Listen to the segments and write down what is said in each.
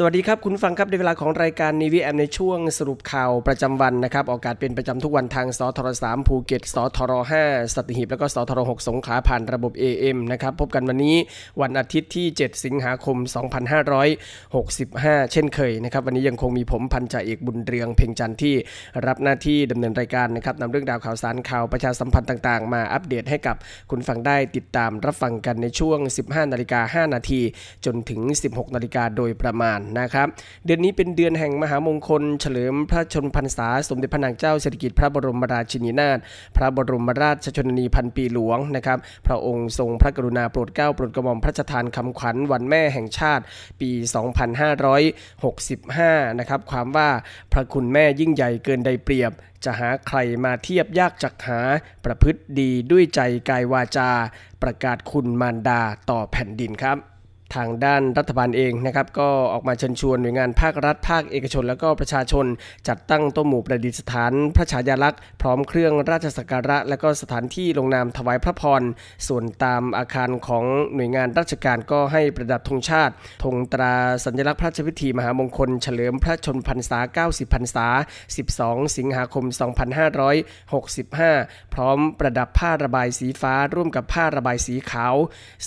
สวัสดีครับ คุณฟังครับในเวลาของรายการ Navy AM ในช่วงสรุปข่าวประจำวันนะครับ ออกอากาศเป็นประจำทุกวันทางสทร3ภูเก็ตสทร5สัตหีบแล้วก็สทร6สงขลาผ่านระบบ AM นะครับ พบกันวันนี้วันอาทิตย์ที่ 7 สิงหาคม 2565 เช่นเคยนะครับ วันนี้ยังคงมีผมพันจ่าเอกบุญเรืองเพ่งจันทร์ที่รับหน้าที่ดำเนินรายการนะครับนำเรื่องราวข่าวสารข่าวประชาสัมพันธ์ต่างๆ มาอัปเดตให้กับคุณฟังได้ติดตามรับฟังกันในช่วง 15นาฬิกา5นาทีจนถึง 16นาฬิกาโดยประมาณนะครับ เดือนนี้เป็นเดือนแห่งมหามงคล เฉลิมพระชนพรรษา สมเด็จพระนางเจ้าสิริกิติ์พระบรมราชินีนาถพระบรมราชชนนีพันปีหลวงนะครับ พระองค์ทรงพระกรุณาโปรดเกล้าโปรดกระหม่อมพระราชทานคำขวัญวันแม่แห่งชาติ ปี 2565 นะครับ ความว่าพระคุณแม่ยิ่งใหญ่เกินใดเปรียบจะหาใครมาเทียบยากจักหาประพฤติดีด้วยใจกายวาจา ประกาศคุณมารดาต่อแผ่นดินครับ ทางด้านรัฐบาลเองนะครับก็ออกมาเชิญชวนหน่วยงานภาครัฐภาคเอกชน แล้วก็ประชาชน จัดตั้งโต๊ะหมู่ประดิษฐาน พระฉายาลักษณ์พร้อมเครื่องราชสักการะ และก็สถานที่ลงนามถวายพระพร ส่วนตามอาคารของหน่วยงานราชการก็ให้ประดับธงชาติธงตราสัญลักษณ์พระราชพิธีมหามงคล เฉลิมพระชนพรรษา 90พรรษา 12 สิงหาคม 2565 พร้อมประดับผ้าระบายสีฟ้าร่วมกับผ้าระบายสีขาว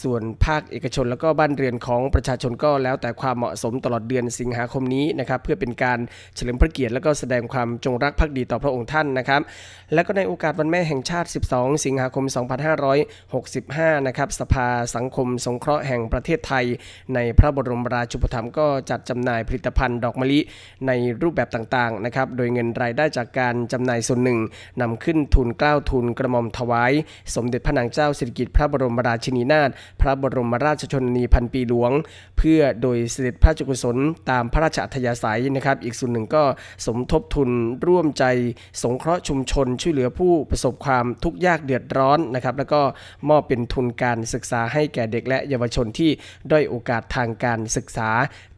ส่วนภาคเอกชนแล้วก็บ้านเรือนของประชาชนก็แล้วแต่ความเหมาะสมตลอดเดือนสิงหาคมนี้นะครับเพื่อเป็นการเฉลิมพระเกียรติและก็แสดงความจงรักภักดีต่อพระองค์ท่านนะครับและก็ในโอกาสวันแม่แห่งชาติ 12 สิงหาคม 2565 นะครับสภาสังคมสงเคราะห์แห่งประเทศไทย ในพระบรมราชูปถัมภ์ก็จัดจำหน่ายผลิตภัณฑ์ดอกมะลิในรูปแบบต่างๆนะครับโดยเงินรายได้จากการจำหน่ายส่วนหนึ่งนำขึ้นทุนเกล้าทุนกระหม่อมถวาย สมเด็จพระนางเจ้าสิริกิติ์พระบรมราชินีนาถพระบรมราชชนนีพันปีหลวง เพื่อโดยเสด็จพระจุกุศลตามพระราชอัธยาศัยนะครับ อีกส่วนหนึ่งก็สมทบทุนร่วมใจสงเคราะห์ชุมชน ช่วยเหลือผู้ประสบความทุกข์ยากเดือดร้อนนะครับ แล้วก็มอบเป็นทุนการศึกษาให้แก่เด็กและเยาวชนที่ด้อยโอกาสทางการศึกษา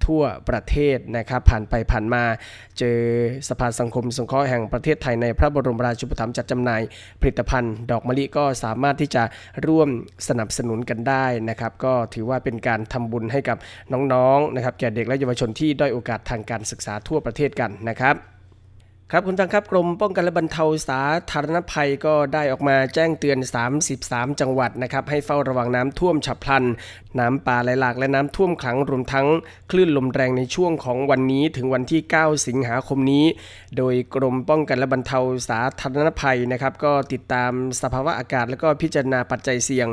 ทั่วประเทศนะครับผ่านไปผ่านมาเจอสภาสังคมสงเคราะห์แห่งประเทศไทยในพระบรมราชูปถัมภ์จัดจำหน่ายผลิตภัณฑ์ดอกมะลิก็สามารถที่จะร่วมสนับสนุนกันได้นะครับ ก็ถือว่าเป็นการทำบุญให้กับน้องๆนะครับแก่เด็กและเยาวชนที่ด้อยโอกาสทางการศึกษาทั่วประเทศกันนะครับครับคุณตังครับกรมป้องกันและบรรเทาสาธารณภัยก็ได้ออกมาแจ้งเตือน 33 จังหวัดนะครับให้เฝ้าระวังน้ำท่วมฉับพลัน น้ำป่าไหลหลากและน้ำท่วมขังรวมทั้งคลื่นลมแรงในช่วงของวันนี้ถึงวันที่ 9 สิงหาคมนี้ โดยกรมป้องกันและบรรเทาสาธารณภัยนะครับก็ติดตามสภาวะอากาศ และก็พิจารณาปัจจัยเสี่ยง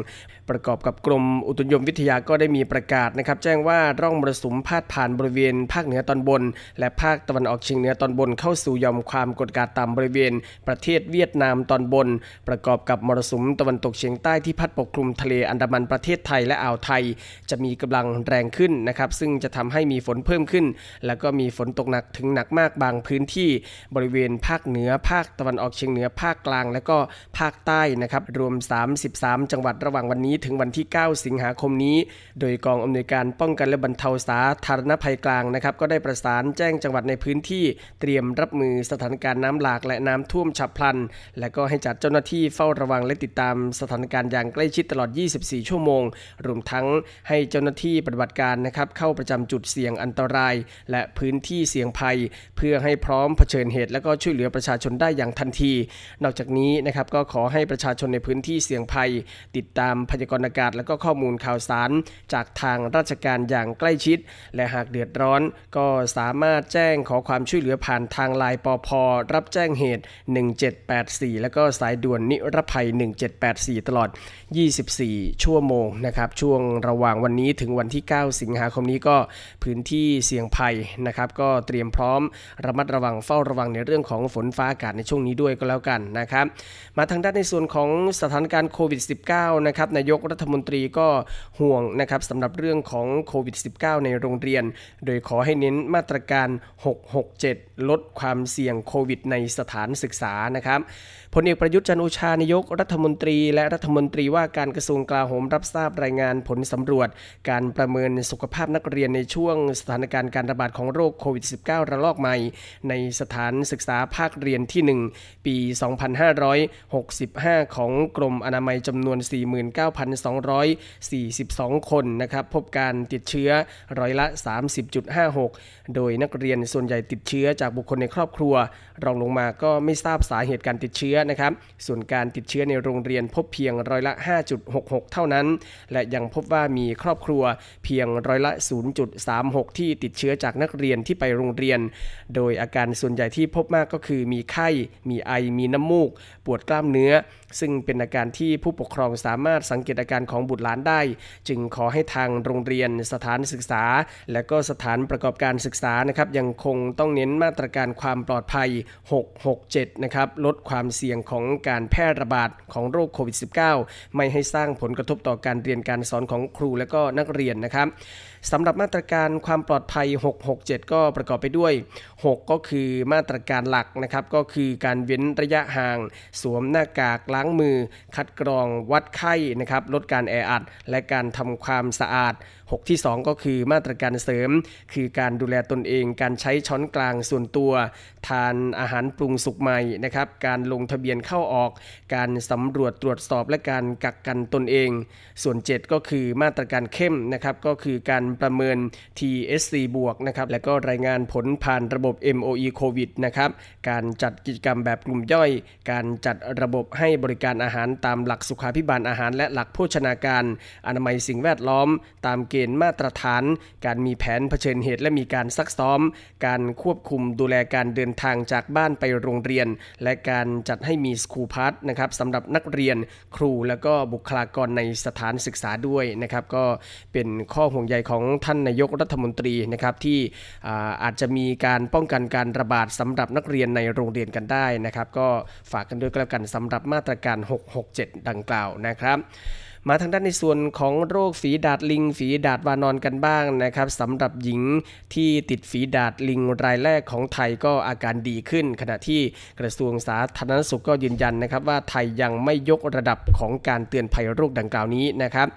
ประกอบกับกรมอุตุนิยมวิทยาก็ได้มีประกาศนะครับแจ้งว่าร่องมรสุมพาดผ่านบริเวณ ภาคเหนือตอนบน และภาคตะวันออกเฉียงเหนือตอนบนเข้าสู่ยอมความกดอากาศต่ำบริเวณ ประเทศเวียดนามตอนบน ประกอบกับมรสุมตะวันตกเฉียงใต้ที่พัดปกคลุมทะเลอันดามันประเทศไทยและอ่าวไทยจะมีกำลังแรงขึ้นนะครับซึ่งจะทำให้มีฝนเพิ่มขึ้น แล้วก็มีฝนตกหนักถึงหนักมากบางพื้นที่บริเวณภาคเหนือ ภาคตะวันออกเฉียงเหนือภาคกลาง และก็ภาคใต้นะครับรวม 33 จังหวัดระหว่างวันนี้ถึงวันที่ 9 สิงหาคมนี้ โดยกองอำนวยการป้องกันและบรรเทาสาธารณภัยกลางนะครับก็ได้ประสานแจ้งจังหวัดในพื้นที่เตรียมรับมือสถานการณ์น้ำหลากและน้ำท่วมฉับพลัน และก็ให้จัดเจ้าหน้าที่เฝ้าระวังและติดตามสถานการณ์อย่างใกล้ชิดตลอด 24 ชั่วโมง รวมทั้งให้เจ้าหน้าที่ปฏิบัติการนะครับเข้าประจำจุดเสี่ยงอันตราย และพื้นที่เสี่ยงภัย เพื่อให้พร้อมเผชิญเหตุ และก็ช่วยเหลือประชาชนได้อย่างทันที นอกจากนี้นะครับก็ขอให้ประชาชนในพื้นที่เสี่ยงภัย ติดตามพยากรณ์อากาศ และก็ข้อมูลข่าวสาร จากทางราชการอย่างใกล้ชิด และหากเดือดร้อน ก็สามารถแจ้งขอความช่วยเหลือผ่านทางไลน์ปอพรับแจ้งเหตุ 1784 แล้วก็สายด่วนนิรภัย 1784 ตลอด 24 ชั่วโมงนะครับช่วงรระหว่างวันนี้ถึงวันที่ 9 สิงหาคมนี้ก็พื้นที่เสี่ยงภัยนะครับ ก็เตรียมพร้อมระมัดระวังเฝ้าระวังในเรื่องของฝนฟ้าอากาศในช่วงนี้ด้วยก็แล้วกันนะครับ มาทางด้านในส่วนของสถานการณ์โควิด -19 นะครับนายกรัฐมนตรีก็ห่วงนะครับสำหรับเรื่องของโควิด -19 ในโรงเรียน โดยขอให้เน้นมาตรการ 667 ลดความเสี่ยงโควิดในสถานศึกษานะครับ พลเอกประยุทธ์จันโอชานายกรัฐมนตรี และรัฐมนตรีว่าการกระทรวงกลาโหมรับทราบรายงานผลสำรวจ การประเมินสุขภาพนักเรียนในช่วงสถานการณ์การระบาดของโรคโควิด -19 ระลอกใหม่ ในสถานศึกษาภาคเรียนที่ 1 ปี 2565 ของกรมอนามัยจำนวน 49,242 คนนะครับพบการติดเชื้อร้อยละ 30.56 โดยนักเรียนส่วนใหญ่ติดเชื้อจากบุคคลในครอบครัว รองลงมาก็ไม่ทราบสาเหตุการติดเชื้อนะครับ ส่วนการติดเชื้อในโรงเรียนพบเพียงร้อยละ 5.66 เท่านั้น และยังพบว่ามีครอบครัวเพียงร้อยละ 0.36 ที่ติดเชื้อจากนักเรียนที่ไปโรงเรียน โดยอาการส่วนใหญ่ที่พบมากก็คือมีไข้ มีไอ มีน้ำมูก ปวดกล้ามเนื้อ ซึ่งเป็นอาการที่ผู้ปกครองสามารถสังเกตอาการของบุตรหลานได้ จึงขอให้ทางโรงเรียน สถานศึกษา และก็สถานประกอบการศึกษานะครับยังคงต้องเน้นมาตรการความปลอดภัย 667 นะครับลดความเสี่ยงของการแพร่ระบาดของโรคโควิด -19 ไม่ให้สร้างผลกระทบต่อการเรียนการสอนของครูและก็นักเรียนนะครับ สำหรับมาตรการความปลอดภัย 667 ก็ประกอบไปด้วย 6 ก็คือมาตรการหลักนะครับก็คือการเว้นระยะห่าง สวมหน้ากากล้างมือ คัดกรองวัดไข้นะครับลดการแออัด และการทำความสะอาด 6 ที่ 2 ก็คือมาตรการเสริม คือการดูแลตนเอง การใช้ช้อนกลางส่วนตัว ทานอาหารปรุงสุกใหม่นะครับการลงทะเบียนเข้าออก การสำรวจตรวจสอบและการกักกันตนเอง ส่วน 7 ก็คือมาตรการเข้มนะครับก็คือการประเมิน TSC บวกนะครับและก็รายงานผลผ่านระบบ MOE โควิดนะครับการจัดกิจกรรมแบบกลุ่มย่อย การจัดระบบให้บริการอาหารตามหลักสุขาพิบาลอาหาร และหลักโภชนาการ อนามัยสิ่งแวดล้อม ตามเกณฑ์มาตรฐาน การมีแผนเผชิญเหตุและมีการซักซ้อม การควบคุมดูแลการเดินทางจากบ้านไปโรงเรียน และการจัดให้มีสคูลพาร์ทนะครับสำหรับนักเรียน ครูและก็บุคลากรในสถานศึกษาด้วยนะครับก็เป็นข้อห่วงใยของท่านนายกรัฐมนตรีนะครับที่อาจจะมีการป้องกันการระบาดสำหรับนักเรียนในโรงเรียนกันได้นะครับ ก็ฝากกันด้วยก็แล้วกันสำหรับมาตรการ 667 ดังกล่าวนะครับมาทางด้านในส่วนของโรคฝีดาดลิง ฝีดาดวานอนกันบ้างนะครับสำหรับหญิงที่ติดฝีดาดลิงรายแรกของไทยก็อาการดีขึ้น ขณะที่กระทรวงสาธารณสุขก็ยืนยันนะครับว่าไทยยังไม่ยกระดับของการเตือนภัยโรคดังกล่าวนี้นะครับ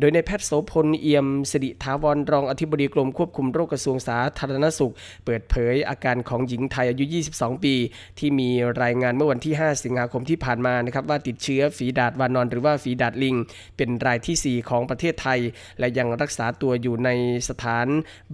โดยในแพทย์โสพลเอี่ยมสิริถาวรรองอธิบดีกรมควบคุมโรคกระทรวงสาธารณสุข เปิดเผยอาการของหญิงไทยอายุ 22 ปี ที่มีรายงานเมื่อวันที่ 5 สิงหาคมที่ผ่านมานะครับว่าติดเชื้อฝีดาดวานอนหรือว่าฝีดาดลิง เป็นรายที่ 4 ของประเทศไทย และยังรักษาตัวอยู่ในสถาน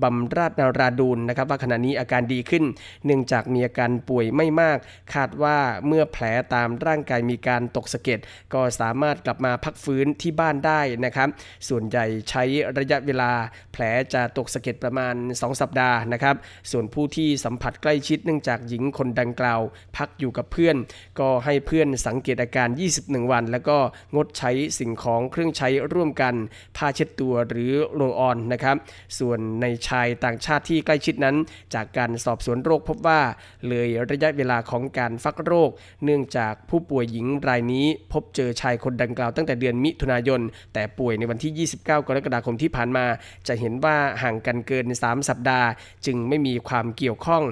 บำราศนาราดูนนะครับว่าขณะนี้อาการดีขึ้น เนื่องจากมีอาการป่วยไม่มาก คาดว่าเมื่อแผลตามร่างกายมีการตกสะเก็ดก็สามารถกลับมาพักฟื้นที่บ้านได้นะครับส่วนใหญ่ใช้ระยะเวลาแผลจะตกสะเก็ดประมาณ 2 สัปดาห์นะครับ ส่วนผู้ที่สัมผัสใกล้ชิดเนื่องจากหญิงคนดังกล่าว พักอยู่กับเพื่อน ก็ให้เพื่อนสังเกตอาการ 21 วัน แล้วก็งดใช้สิ่งของเครื่องใช้ร่วมกันผ้าเช็ดตัวหรือโรลออนนะครับ ส่วนในชายต่างชาติที่ใกล้ชิดนั้น จากการสอบสวนโรคพบว่า เลยระยะเวลาของการฟักโรค เนื่องจากผู้ป่วยหญิงรายนี้พบเจอชายคนดังกล่าวตั้งแต่เดือนมิถุนายน แต่ป่วยในวันที่ 29 กรกฎาคมที่ผ่านมา จะเห็นว่าห่างกันเกิน 3 สัปดาห์ จึงไม่มีความเกี่ยวข้อง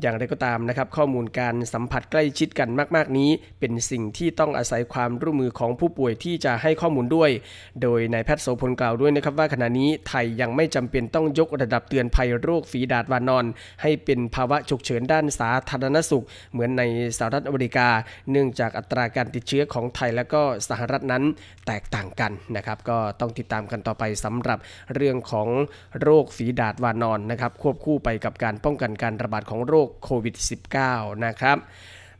อย่างไรก็ตามนะครับ ข้อมูลการสัมผัสใกล้ชิดกันมาก ๆ นี้ เป็นสิ่งที่ต้องอาศัยความร่วมมือของผู้ป่วยที่จะให้ข้อมูลด้วย โดยนายแพทย์โสพลกล่าวด้วยนะครับว่าขณะนี้ไทยยังไม่จำเป็นต้องยกระดับเตือนภัยโรคฝีดาดวานอน ให้เป็นภาวะฉุกเฉินด้านสาธารณสุข เหมือนในสหรัฐอเมริกา เนื่องจากอัตราการติดเชื้อของไทยและก็สหรัฐนั้นแตกต่างกันนะครับ ก็ต้องติดตามกันต่อไปสำหรับเรื่องของโรคฝีดาดวานอนนะครับควบคู่ไปกับการป้องกันการระบาดของโรคโควิด -19 นะครับ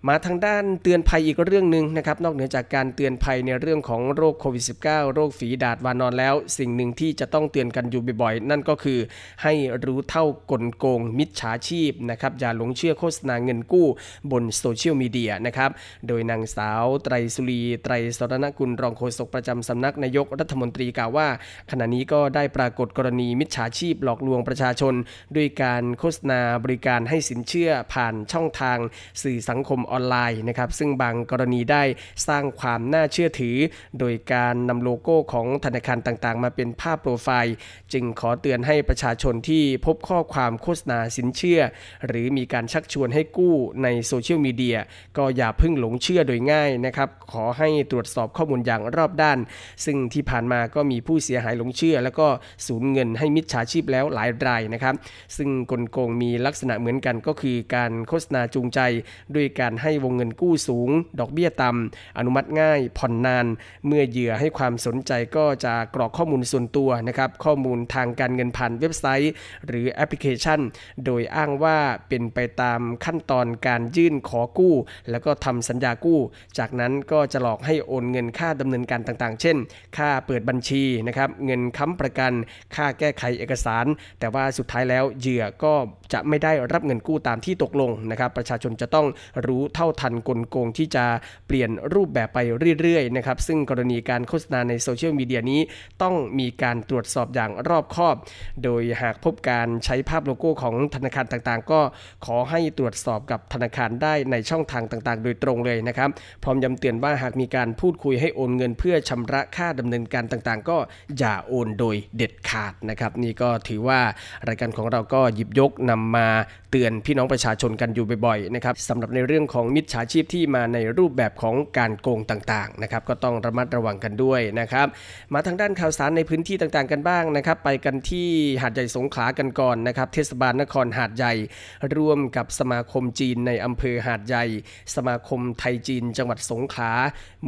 มาทางด้านเตือนภัยอีกเรื่องหนึ่งนะครับ นอกเหนือจากการเตือนภัยในเรื่องของโรคโควิด -19 โรคฝีดาดวานอนแล้ว สิ่งหนึ่งที่จะต้องเตือนกันอยู่บ่อยๆ นั่นก็คือให้รู้เท่ากลโกงมิจฉาชีพนะครับ อย่าหลงเชื่อโฆษณาเงินกู้บนโซเชียลมีเดียนะครับ โดยนางสาวไตรสุรีไตรสรณกุลรองโฆษกประจำสำนักนายกรัฐมนตรีกล่าวว่า ขณะนี้ก็ได้ปรากฏกรณีมิจฉาชีพหลอกลวงประชาชน ด้วยการโฆษณาบริการให้สินเชื่อผ่านช่องทางสื่อสังคมออนไลน์นะครับ ซึ่งบางกรณีได้สร้างความน่าเชื่อถือ โดยการนำโลโก้ของธนาคารต่างๆ มาเป็นภาพโปรไฟล์ จึงขอเตือนให้ประชาชนที่พบข้อความโฆษณาสินเชื่อ หรือมีการชักชวนให้กู้ในโซเชียลมีเดียก็อย่าเพิ่งหลงเชื่อโดยง่ายนะครับ ขอให้ตรวจสอบข้อมูลอย่างรอบด้าน ซึ่งที่ผ่านมาก็มีผู้เสียหายหลงเชื่อ แล้วก็สูญเงินให้มิจฉาชีพแล้วหลายรายนะครับ ซึ่งกลโกงมีลักษณะเหมือนกันก็คือการโฆษณาจูงใจ ด้วยการให้วงเงินกู้สูง ดอกเบี้ยต่ำอนุมัติง่าย ผ่อนนาน เมื่อเหยื่อให้ความสนใจก็จะกรอกข้อมูลส่วนตัวนะครับข้อมูลทางการเงินผ่านเว็บไซต์ หรือแอปพลิเคชัน โดยอ้างว่าเป็นไปตามขั้นตอนการยื่นขอกู้ แล้วก็ทำสัญญากู้ จากนั้นก็จะหลอกให้โอนเงินค่าดำเนินการต่างๆ เช่น ค่าเปิดบัญชีนะครับเงินค้ำประกัน ค่าแก้ไขเอกสาร แต่ว่าสุดท้ายแล้วเหยื่อก็จะไม่ได้รับเงินกู้ตามที่ตกลงนะครับประชาชนจะต้องรู้เท่าทันกลโกงที่จะเปลี่ยนรูปแบบไปเรื่อยๆนะครับซึ่งกรณีการโฆษณาในโซเชียลมีเดียนี้ต้องมีการตรวจสอบอย่างรอบคอบ โดยหากพบการใช้ภาพโลโก้ของธนาคารต่างๆ ก็ขอให้ตรวจสอบกับธนาคารได้ในช่องทางต่างๆ โดยตรงเลยนะครับ พร้อมย้ำเตือนว่าหากมีการพูดคุยให้โอนเงินเพื่อชำระค่าดำเนินการต่างๆ ก็อย่าโอนโดยเด็ดขาดนะครับ นี่ก็ถือว่ารายการของเราก็หยิบยกนำมาเตือนพี่น้องประชาชนกันอยู่บ่อยๆนะครับสำหรับในเรื่องของมิจฉาชีพที่มาในรูปแบบของการโกงต่างๆนะครับก็ต้องระมัดระวังกันด้วยนะครับมาทางด้านข่าวสารในพื้นที่ต่างๆกันบ้างนะครับ ไปกันที่หาดใหญ่สงขลากันก่อนนะครับ เทศบาลนครหาดใหญ่ ร่วมกับสมาคมจีนในอำเภอหาดใหญ่ สมาคมไทยจีน จังหวัดสงขลา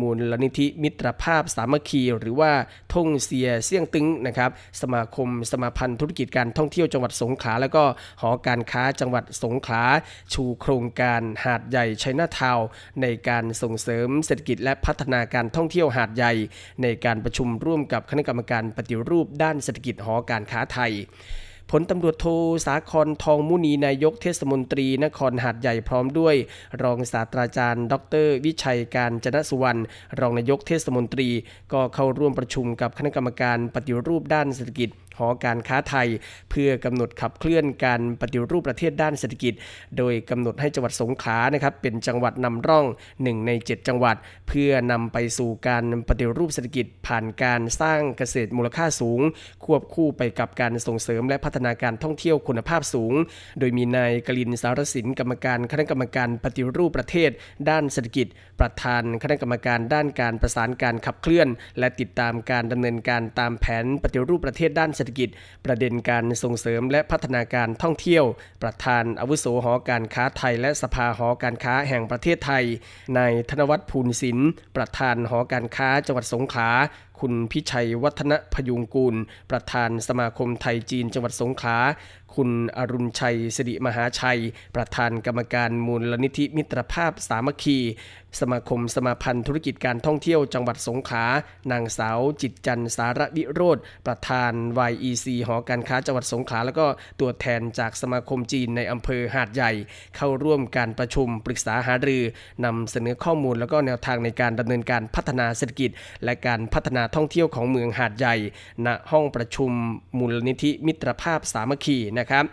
มูลนิธิมิตรภาพสามัคคี หรือว่าทงเซียเซี่ยงตึงนะครับ สมาคมสมาพันธ์ธุรกิจการท่องเที่ยวจังหวัดสงขลาแล้วก็หอการค้าจังหวัดสงขลาชูโครงการหาดใหญ่ไชน่าทาวในการส่งเสริมเศรษฐกิจและพัฒนาการท่องเที่ยวหาดใหญ่ ในการประชุมร่วมกับคณะกรรมการปฏิรูปด้านเศรษฐกิจหอการค้าไทยผลตำรวจโทสาครทองมุนีนายกเทศมนตรีนครหาดใหญ่พร้อมด้วย รองศาสตราจารย์ ดร วิชัยการจนสุวรรณรองนายกเทศมนตรี ก็เข้าร่วมประชุมกับคณะกรรมการปฏิรูปด้านเศรษฐกิจ หอการค้าไทย เพื่อกำหนดขับเคลื่อนการปฏิรูปประเทศด้านเศรษฐกิจ โดยกำหนดให้จังหวัดสงขลานะครับเป็นจังหวัดนำร่อง 1 ใน 7 จังหวัด เพื่อนำไปสู่การปฏิรูปเศรษฐกิจ ผ่านการสร้างเกษตรมูลค่าสูง ควบคู่ไปกับการส่งเสริมและพัฒนาการท่องเที่ยวคุณภาพสูง โดยมีนายกลินสารสินกรรมการคณะกรรมการปฏิรูปประเทศ ด้านเศรษฐกิจ ประธานคณะกรรมการด้านการประสานการขับเคลื่อน และติดตามการดำเนินการตามแผนปฏิรูปประเทศด้านเศรษฐกิจ ประเด็นการส่งเสริมและพัฒนาการท่องเที่ยว ประธานอาวุโสหอการค้าไทย และสภาหอการค้าแห่งประเทศไทยนายธนวัฒน์ภูลศิลป์ประธานหอการค้าจังหวัดสงขลา คุณพิชัยวัฒนพยุงกูล ประธานสมาคมไทยจีนจังหวัดสงขลา คุณอรุณชัยสิริมหาชัย ประธานกรรมการมูลนิธิมิตรภาพสามัคคี สมาคมสมาพันธ์ธุรกิจการท่องเที่ยวจังหวัดสงขลา นางสาวจิตจันทร์สารวิโรธประธาน YEC หอการค้าจังหวัดสงขลา แล้วก็ตัวแทนจากสมาคมจีนในอำเภอหาดใหญ่ เข้าร่วมการประชุมปรึกษาหารือนำเสนอข้อมูลแล้วก็แนวทางในการดำเนินการพัฒนาเศรษฐกิจ และการพัฒนาท่องเที่ยวของเมืองหาดใหญ่ณห้องประชุมมูลนิธิมิตรภาพสามัคคีนะครับ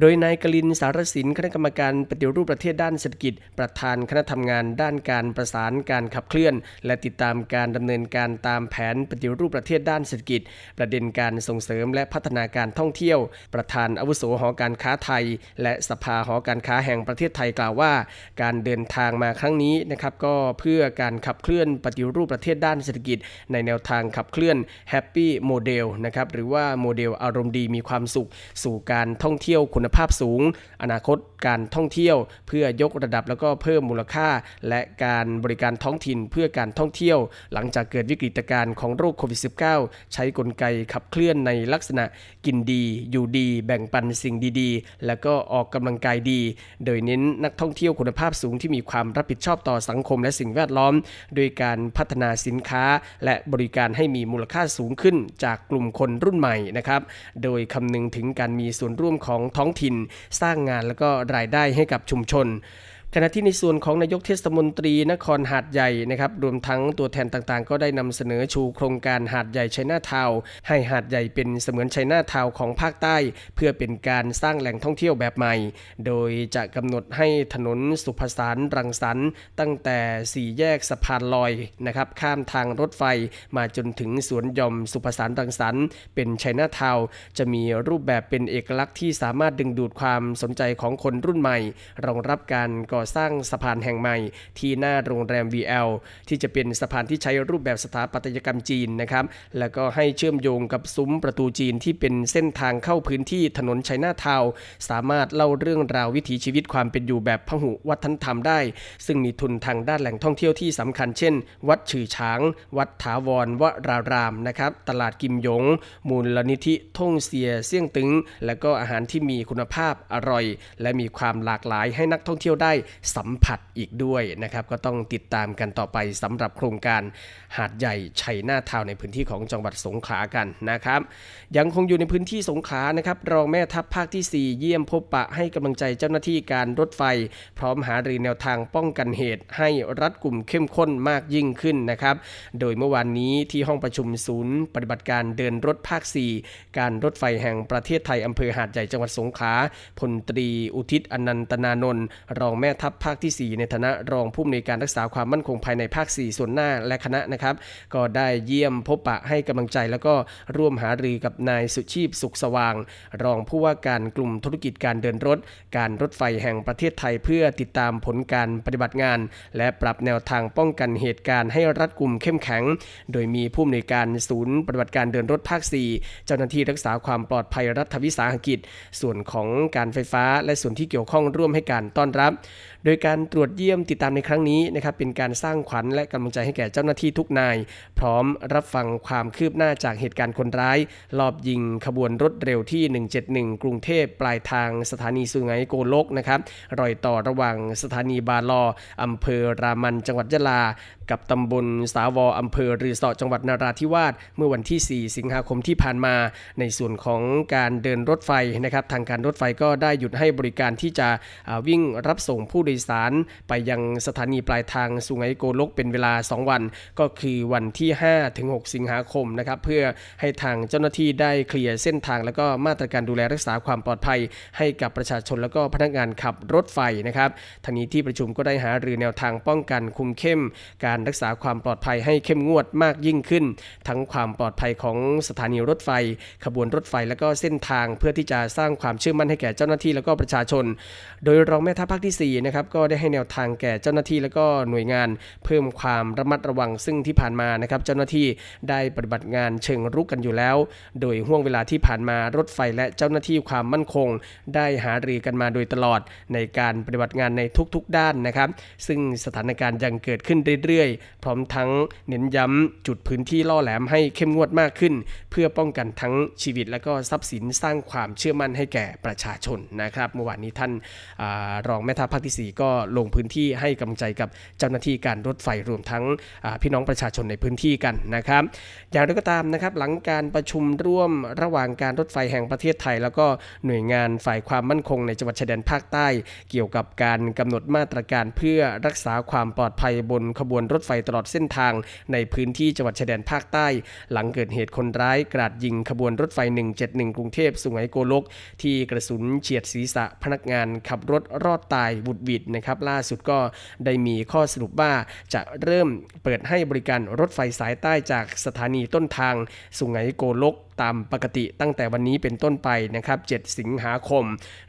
โดยนายกลินสารสินคณะกรรมการปฏิรูปประเทศด้านเศรษฐกิจ ประธานคณะทำงานด้านการประสานการขับเคลื่อน และติดตามการดำเนินการตามแผนปฏิรูปประเทศด้านเศรษฐกิจ ประเด็นการส่งเสริมและพัฒนาการท่องเที่ยว ประธานอาวุโสหอการค้าไทย และสภาหอการค้าแห่งประเทศไทยกล่าวว่า การเดินทางมาครั้งนี้นะครับก็เพื่อการขับเคลื่อนปฏิรูปประเทศด้านเศรษฐกิจ ในแนวทางขับเคลื่อน Happy Model นะครับหรือว่าโมเดลอารมณ์ดีมีความสุข สู่การท่องเที่ยวคุณณภาพสูง อนาคตการท่องเที่ยว เพื่อยกระดับแล้วก็เพิ่มมูลค่า และการบริการท้องถิ่นเพื่อการท่องเที่ยว หลังจากเกิดวิกฤตการณ์ของโรคโควิด -19 ใช้กลไกขับเคลื่อนในลักษณะกินดี อยู่ดี แบ่งปันสิ่งดีๆ แล้วก็ออกกำลังกายดี โดยเน้นนักท่องเที่ยวคุณภาพสูงที่มีความรับผิดชอบต่อสังคมและสิ่งแวดล้อม โดยการพัฒนาสินค้า และบริการให้มีมูลค่าสูงขึ้นจากกลุ่มคนรุ่นใหม่นะครับ โดยคำนึงถึงการมีส่วนร่วมของท้องถิ่น สร้างงานแล้วก็รายได้ให้กับชุมชน ขณะที่ในส่วนของนายกเทศมนตรีนครหาดใหญ่นะครับรวมทั้งตัวแทนต่างๆ ก็ได้นำเสนอชูโครงการหาดใหญ่ชัยนาทาวให้หาดใหญ่เป็นเสมือนชัยนาทาวของภาคใต้ เพื่อเป็นการสร้างแหล่งท่องเที่ยวแบบใหม่ โดยจะกำหนดให้ถนนสุภสารรังสรรค์ตั้งแต่สี่แยกสะพานลอยนะครับข้ามทางรถไฟมาจนถึงสวนยมสุภสารรังสรรค์เป็นชัยนาทาวจะมีรูปแบบเป็นเอกลักษณ์ที่สามารถดึงดูดความสนใจของคนรุ่นใหม่ รองรับการก่อสร้างสะพานแห่งใหม่ ที่หน้าโรงแรม VL ที่จะเป็นสะพานที่ใช้รูปแบบสถาปัตยกรรมจีนนะครับแล้วก็ให้เชื่อมโยงกับซุ้มประตูจีนที่เป็นเส้นทางเข้าพื้นที่ถนนชัยนาทาวสามารถเล่าเรื่องราววิถีชีวิตความเป็นอยู่แบบพหุวัฒนธรรมได้ ซึ่งมีทุนทางด้านแหล่งท่องเที่ยวที่สำคัญเช่น วัดฉือช้าง วัดถาวรวรารามนะครับตลาดกิมยง มูลนิธิท่งเสียเสี่ยงตึง และก็อาหารที่มีคุณภาพอร่อย และมีความหลากหลายให้นักท่องเที่ยวได้สัมผัสอีกด้วยนะครับก็ต้องติดตามกันต่อไปสำหรับโครงการหาดใหญ่ชัยนาทาวในพื้นที่ของจังหวัดสงขลากันนะครับ ยังคงอยู่ในพื้นที่สงขลานะครับรองแม่ทัพภาคที่ 4 เยี่ยมพบปะให้กำลังใจเจ้าหน้าที่การรถไฟ พร้อมหารือแนวทางป้องกันเหตุ ให้รัดกลุ่มเข้มข้นมากยิ่งขึ้นนะครับ โดยเมื่อวานนี้ที่ห้องประชุมศูนย์ ปฏิบัติการเดินรถภาค 4 การรถไฟแห่งประเทศไทยอำเภอหาดใหญ่จังหวัดสงขลาพลตรีอุทิศอนันตนานนท์รองแม่ทัพภาคที่ 4 ในฐานะรองผู้อำนวยการรักษาความมั่นคงภายในภาค 4 ส่วนหน้าและคณะนะครับ ก็ได้เยี่ยมพบปะให้กำลังใจ แล้วก็ร่วมหารือกับนายสุชีพสุขสว่าง รองผู้ว่าการกลุ่มธุรกิจการเดินรถ การรถไฟแห่งประเทศไทยเพื่อติดตามผลการปฏิบัติงาน และปรับแนวทางป้องกันเหตุการณ์ให้รัดกุมเข้มแข็ง โดยมีผู้อำนวยการศูนย์ปฏิบัติการเดินรถภาค 4 เจ้าหน้าที่รักษาความปลอดภัยรัฐวิสาหกิจ ส่วนของการไฟฟ้าและส่วนที่เกี่ยวข้องร่วมให้การต้อนรับโดยการตรวจเยี่ยมติดตามในครั้งนี้นะครับเป็นการสร้างขวัญและกำลังใจให้แก่เจ้าหน้าที่ทุกนาย พร้อมรับฟังความคืบหน้าจากเหตุการณ์คนร้าย ลอบยิงขบวนรถเร็วที่ 171 กรุงเทพปลายทางสถานีสุไหงโกลกนะครับรอยต่อระหว่างสถานีบาลออำเภอรามันจังหวัดยะลา กับตำบลสาวออำเภอรือสอจังหวัดนาราธิวาสเมื่อวันที่ 4 สิงหาคมที่ผ่านมา ในส่วนของการเดินรถไฟนะครับทางการรถไฟก็ได้หยุดให้บริการที่จะวิ่งรับส่งผผู้โดยสารไปยังสถานีปลายทางสุไหงโกลกเป็นเวลา 2 วัน ก็คือวันที่ 5 ถึง 6 สิงหาคมนะครับเพื่อให้ทางเจ้าหน้าที่ได้เคลียร์เส้นทาง แล้วก็มาตรการดูแลรักษาความปลอดภัย ให้กับประชาชนแล้วก็พนักงานขับรถไฟนะครับทางนี้ที่ประชุมก็ได้หารือแนวทางป้องกันคุมเข้ม การรักษาความปลอดภัยให้เข้มงวดมากยิ่งขึ้น ทั้งความปลอดภัยของสถานีรถไฟ ขบวนรถไฟแล้วก็เส้นทางเพื่อที่จะสร้างความเชื่อมั่นให้แก่เจ้าหน้าที่แล้วก็ประชาชน โดยรองแม่ทัพภาคที่4นะครับก็ได้ให้แนวทางแก่เจ้าหน้าที่แล้วก็หน่วยงานเพิ่มความระมัดระวังซึ่งที่ผ่านมานะครับเจ้าหน้าที่ได้ปฏิบัติงานเชิงรุกกันอยู่แล้ว โดยห่วงเวลาที่ผ่านมารถไฟและเจ้าหน้าที่ความมั่นคง ได้หารือกันมาโดยตลอดในการปฏิบัติงานในทุกๆ ด้านนะครับ ซึ่งสถานการณ์ยังเกิดขึ้นเรื่อยๆ พร้อมทั้งเน้นย้ำจุดพื้นที่ล่อแหลมให้เข้มงวดมากขึ้น เพื่อป้องกันทั้งชีวิตและก็ทรัพย์สินสร้างความเชื่อมั่นให้แก่ประชาชนนะครับเมื่อวานนี้ท่านอารองแม่ทัพภาคที่4ก็ลงพื้นที่ให้กำลังใจกับเจ้าหน้าที่การรถไฟรวมทั้งพี่น้องประชาชนในพื้นที่กันนะครับ อย่างไรก็ตามนะครับหลังการประชุมร่วมระหว่างการรถไฟแห่งประเทศไทย แล้วก็หน่วยงานฝ่ายความมั่นคงในจังหวัดชายแดนภาคใต้ เกี่ยวกับการกำหนดมาตรการเพื่อรักษาความปลอดภัยบนขบวนรถไฟตลอดเส้นทาง ในพื้นที่จังหวัดชายแดนภาคใต้ หลังเกิดเหตุคนร้ายกราดยิงขบวนรถไฟ 171 กรุงเทพสุไหงโกลก ที่กระสุนเฉียดศีรษะพนักงานขับรถรอดตายบุดวิดนะครับล่าสุดก็ได้มีข้อสรุปว่าจะเริ่มเปิดให้บริการรถไฟสายใต้จากสถานีต้นทางสุไหงโกลกตามปกติตั้งแต่วันนี้เป็นต้นไปนะครับ 7 สิงหาคม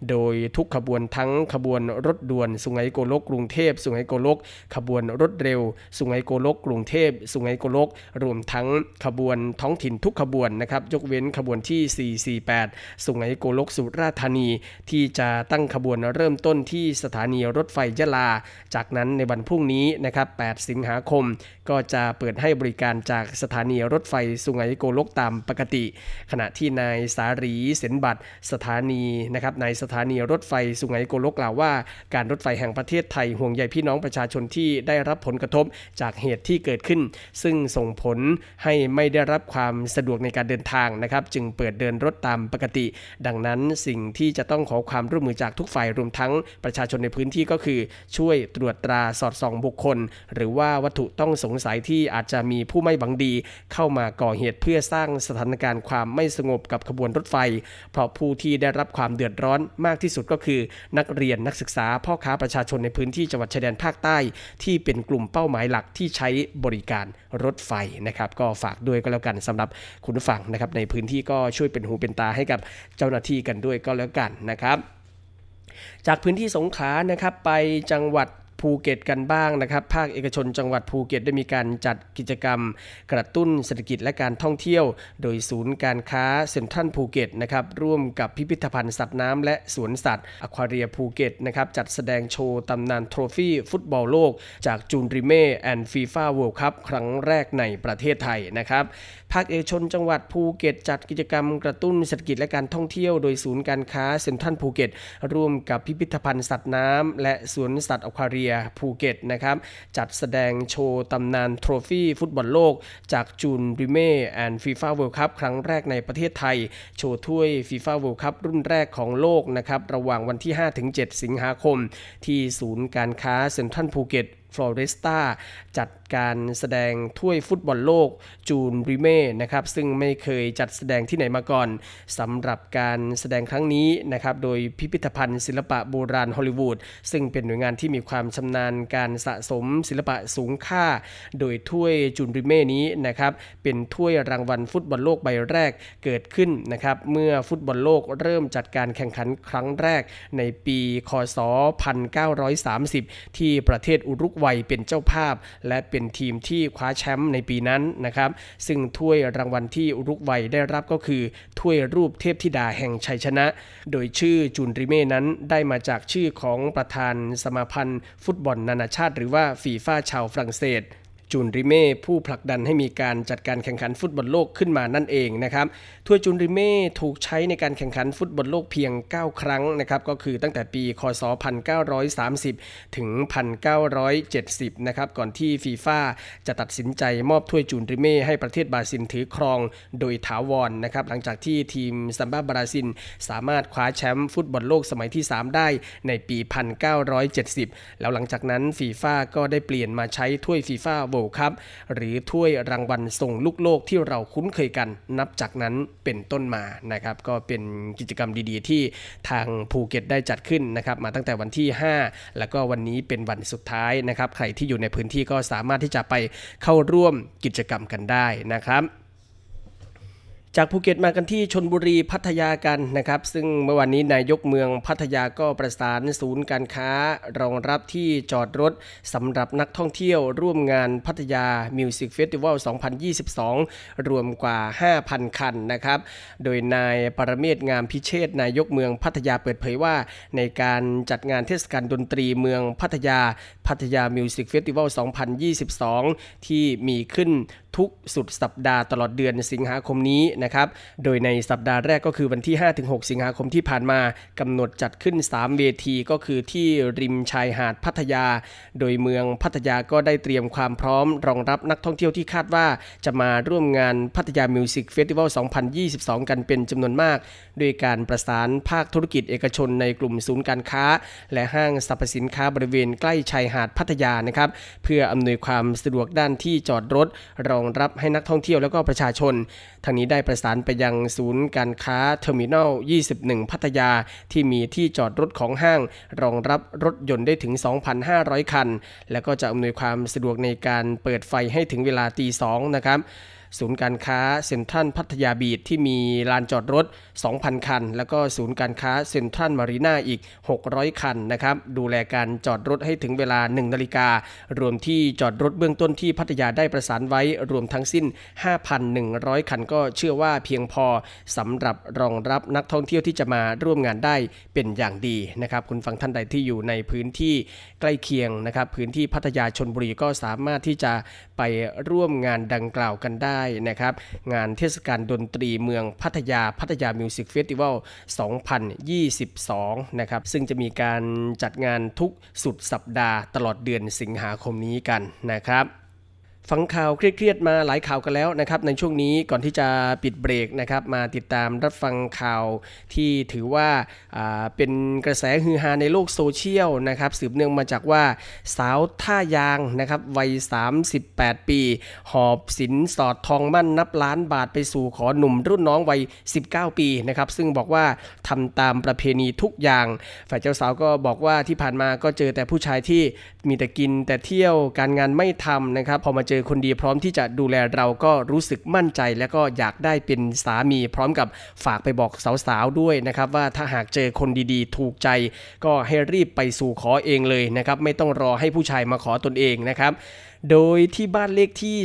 โดยทุกขบวนทั้งขบวนรถด่วน สุไหงโกลกกรุงเทพ สุไหงโกลก ขบวนรถเร็ว สุไหงโกลกกรุงเทพ สุไหงโกลก รวมทั้งขบวนท้องถิ่นทุกขบวนนะครับ ยกเว้นขบวนที่ 448 สุไหงโกลกสุราษฎร์ธานี ที่จะตั้งขบวนเริ่มต้นที่สถานีรถไฟยะลา จากนั้นในวันพรุ่งนี้นะครับ 8 สิงหาคม ก็จะเปิดให้บริการจากสถานีรถไฟสุไหงโกลกตามปกติขณะที่นายสารีเสนบัตรสถานีนะครับในสถานีรถไฟสุไหงโกลกกล่าวว่า การรถไฟแห่งประเทศไทยห่วงใยพี่น้องประชาชนที่ได้รับผลกระทบจากเหตุที่เกิดขึ้น ซึ่งส่งผลให้ไม่ได้รับความสะดวกในการเดินทางนะครับ จึงเปิดเดินรถตามปกติ ดังนั้นสิ่งที่จะต้องขอความร่วมมือจากทุกฝ่ายรวมทั้งประชาชนในพื้นที่ก็คือ ช่วยตรวจตราสอดส่องบุคคล หรือว่าวัตถุต้องสงสัยที่อาจจะมีผู้ไม่บังดี เข้ามาก่อเหตุเพื่อสร้างสถานการณ์ความไม่สงบกับขบวนรถไฟ เพราะผู้ที่ได้รับความเดือดร้อนมากที่สุดก็คือ นักเรียนนักศึกษาพ่อค้าประชาชนในพื้นที่จังหวัดชายแดนภาคใต้ ที่เป็นกลุ่มเป้าหมายหลักที่ใช้บริการรถไฟนะครับ ก็ฝากด้วยก็แล้วกันสำหรับคุณผู้ฟังนะครับในพื้นที่ก็ช่วยเป็นหูเป็นตาให้กับเจ้าหน้าที่กันด้วยก็แล้วกันนะครับจากพื้นที่สงขลานะครับไปจังหวัด ภูเก็ตกันบ้างนะครับ ภาคเอกชนจังหวัดภูเก็ตได้มีการจัดกิจกรรม กระตุ้นเศรษฐกิจและการท่องเที่ยว โดยศูนย์การค้าเซ็นทรัลภูเก็ตนะครับร่วมกับพิพิธภัณฑ์สัตว์น้ำและสวนสัตว์อควาเรียภูเก็ตนะครับจัดแสดงโชว์ตำนาน trophy ฟุตบอลโลก จาก Jules Rimet and FIFA World Cup ครั้งแรกในประเทศไทยนะครับภาคเอกชนจังหวัดภูเก็ตจัดกิจกรรมกระตุ้นเศรษฐกิจและการท่องเที่ยว โดยศูนย์การค้าเซ็นทรัลภูเก็ตร่วมกับพิพิธภัณฑ์สัตว์น้ำและสวนสัตว์อควาเรียภูเก็ตนะครับจัดแสดงโชว์ตำนาน trophy ฟุตบอลโลก จาก Jules Rimet and FIFA World Cup ครั้งแรกในประเทศไทย โชว์ถ้วย FIFA World Cup รุ่นแรกของโลกนะครับระหว่างวันที่ 5-7 สิงหาคม ที่ศูนย์การค้าเซ็นทรัลภูเก็ต Floresta จัดการแสดงถ้วยฟุตบอลโลกจูนริเม่นะครับซึ่งไม่เคยจัดแสดงที่ไหนมาก่อนสำหรับการแสดงครั้งนี้นะครับโดยพิพิธภัณฑ์ศิลปะโบราณฮอลลีวูดซึ่งเป็นหน่วยงานที่มีความชำนาญการสะสมศิลปะสูงค่า โดยถ้วยจูนริเม่นี้นะครับเป็นถ้วยรางวัลฟุตบอลโลกใบแรกเกิดขึ้นนะครับเมื่อฟุตบอลโลกเริ่มจัดการแข่งขันครั้งแรกในปี คศ 1930 ที่ประเทศอุรุกวัยวัยเป็นเจ้าภาพ และเป็นทีมที่คว้าแชมป์ในปีนั้นนะครับ ซึ่งถ้วยรางวัลที่อุรุกวัยได้รับก็คือ ถ้วยรูปเทพธิดาแห่งชัยชนะ โดยชื่อจูนริเม่นั้นได้มาจากชื่อของประธานสมาพันธ์ ฟุตบอลนานาชาติ หรือว่าฟีฟ่าชาวฝรั่งเศส จูนริเม่ผู้ผลักดันให้มีการจัดการแข่งขันฟุตบอลโลกขึ้นมานั่นเองนะครับถ้วยจูนริเม่ถูกใช้ในการแข่งขันฟุตบอลโลกเพียง 9 ครั้งนะครับก็คือตั้งแต่ปีคศ 1930 ถึง 1970 นะครับก่อนที่ฟีฟ่าจะตัดสินใจมอบถ้วยจูนริเม่ให้ประเทศบราซิลถือครองโดยถาวรนะครับหลังจากที่ทีมซัมบ้าบราซิลสามารถคว้าแชมป์ฟุตบอลโลกสมัยที่ 3 ได้ในปี 1970 แล้วหลังจากนั้นฟีฟ่าก็ได้เปลี่ยนมาใช้ถ้วย FIFA World Cup หรือถ้วยรางวัลทรงลูกโลกที่เราคุ้นเคยกันนับจากนั้นเป็นต้นมานะครับก็เป็นกิจกรรมดีๆ ที่ทางภูเก็ตได้จัดขึ้นนะครับมาตั้งแต่วันที่ 5 แล้วก็วันนี้เป็นวันสุดท้ายนะครับใครที่อยู่ในพื้นที่ก็สามารถที่จะไปเข้าร่วมกิจกรรมกันได้นะครับ จากภูเก็ตมากันที่ชลบุรีพัทยากันนะครับ ซึ่งเมื่อวันนี้นายกเมืองพัทยาก็ประสานศูนย์การค้ารองรับที่จอดรถสำหรับนักท่องเที่ยวร่วมงานพัทยา Music Festival 2022 รวมกว่า 5,000 คันนะครับ โดยนายปรเมศงามพิเชษนายกเมืองพัทยาเปิดเผยว่า ในการจัดงานเทศกาลดนตรีเมืองพัทยาพัทยา Music Festival 2022 ที่มีขึ้นทุกสุดสัปดาห์ตลอดเดือนสิงหาคมนี้นะครับ โดยในสัปดาห์แรกก็คือวันที่ 5-6 สิงหาคมที่ผ่านมากำหนดจัดขึ้น 3 เวทีก็คือที่ริมชายหาดพัทยา โดยเมืองพัทยาก็ได้เตรียมความพร้อมรองรับนักท่องเที่ยวที่คาดว่าจะมาร่วมงานพัทยา Music Festival 2022 กันเป็นจำนวนมากด้วยการประสานภาคธุรกิจเอกชนในกลุ่มศูนย์การค้า และห้างสรรพสินค้าบริเวณใกล้ชายหาดพัทยานะครับเพื่ออำนวยความสะดวกด้านที่จอดรถ รองรับให้นักท่องเที่ยวแล้วก็ประชาชน ทั้งนี้ได้ประสานไปยังศูนย์การค้า Terminal 21 พัทยา ที่มีที่จอดรถของห้าง รองรับรถยนต์ได้ถึง 2,500 คัน และก็จะอำนวยความสะดวกในการเปิดไฟให้ถึงเวลาตี2นะครับ ศูนย์การค้าเซ็นทรัลพัทยาบีดที่มีลานจอดรถ 2,000 คัน แล้วก็ศูนย์การค้าเซ็นทรัลมารีนาอีก 600 คันนะครับดูแลการจอดรถให้ถึงเวลา 1 นาฬิกา รวมที่จอดรถเบื้องต้นที่พัทยาได้ประสานไว้รวมทั้งสิ้น 5,100 คันก็เชื่อว่าเพียงพอสำหรับรองรับนักท่องเที่ยวที่จะมาร่วมงานได้เป็นอย่างดีนะครับคุณผู้ฟังท่านใดที่อยู่ในพื้นที่ใกล้เคียงนะครับพื้นที่พัทยาชลบุรีก็สามารถที่จะไปร่วมงานดังกล่าวกันได้ได้นะครับ งานเทศกาลดนตรีเมืองพัทยาพัทยา Music Festival 2022 นะครับ ซึ่งจะมีการจัดงานทุกสุดสัปดาห์ตลอดเดือนสิงหาคมนี้กันนะครับ ฟังข่าวเครียดๆมาหลายข่าวกันแล้วนะครับในช่วงนี้ก่อนที่จะปิดเบรกนะครับมาติดตามรับฟังข่าวที่ถือว่าเป็นกระแสฮือฮาในโลกโซเชียลนะครับสืบเนื่องมาจากว่าสาวท่ายางนะครับวัย 38 ปี หอบสินสอดทองมั่นนับล้านบาทไปสู่ขอหนุ่มรุ่นน้องวัย 19 ปีนะครับซึ่งบอกว่าทำตามประเพณีทุกอย่าง ฝ่ายเจ้าสาวก็บอกว่าที่ผ่านมาก็เจอแต่ผู้ชายที่มีแต่กินแต่เที่ยวการงานไม่ทำนะครับพอมาเจออคนดีพร้อมที่จะดูแลเราก็รู้สึกมั่นใจ และก็อยากได้เป็นสามีพร้อมกับฝากไปบอกสาวๆด้วยนะครับ ว่าถ้าหากเจอคนดีๆ ถูกใจ ก็ให้รีบไปสู่ขอเองเลยนะครับ ไม่ต้องรอให้ผู้ชายมาขอตนเองนะครับ โดยที่บ้านเลขที่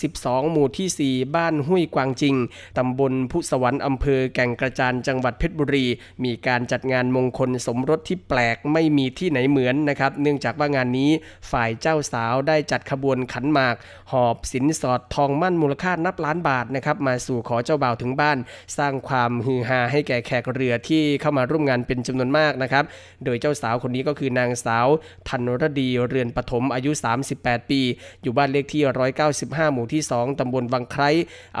32 หมู่ที่ 4 บ้านห้วยกวางจริง ตำบลพุสวรรค์อำเภอแก่งกระจานจังหวัดเพชรบุรี มีการจัดงานมงคลสมรสที่แปลกไม่มีที่ไหนเหมือนนะครับ เนื่องจากว่างานนี้ฝ่ายเจ้าสาวได้จัดขบวนขันหมาก หอบสินสอดทองมั่นมูลค่านับล้านบาทนะครับ มาสู่ขอเจ้าบ่าวถึงบ้าน สร้างความฮือฮาให้แก่แขกเรือที่เข้ามาร่วมงานเป็นจำนวนมากนะครับ โดยเจ้าสาวคนนี้ก็คือนางสาวธันรดีเรือนปฐมอายุ 38 ปีอยู่บ้านเลขที่ 195 หมู่ที่ 2 ตำบลวังไคร้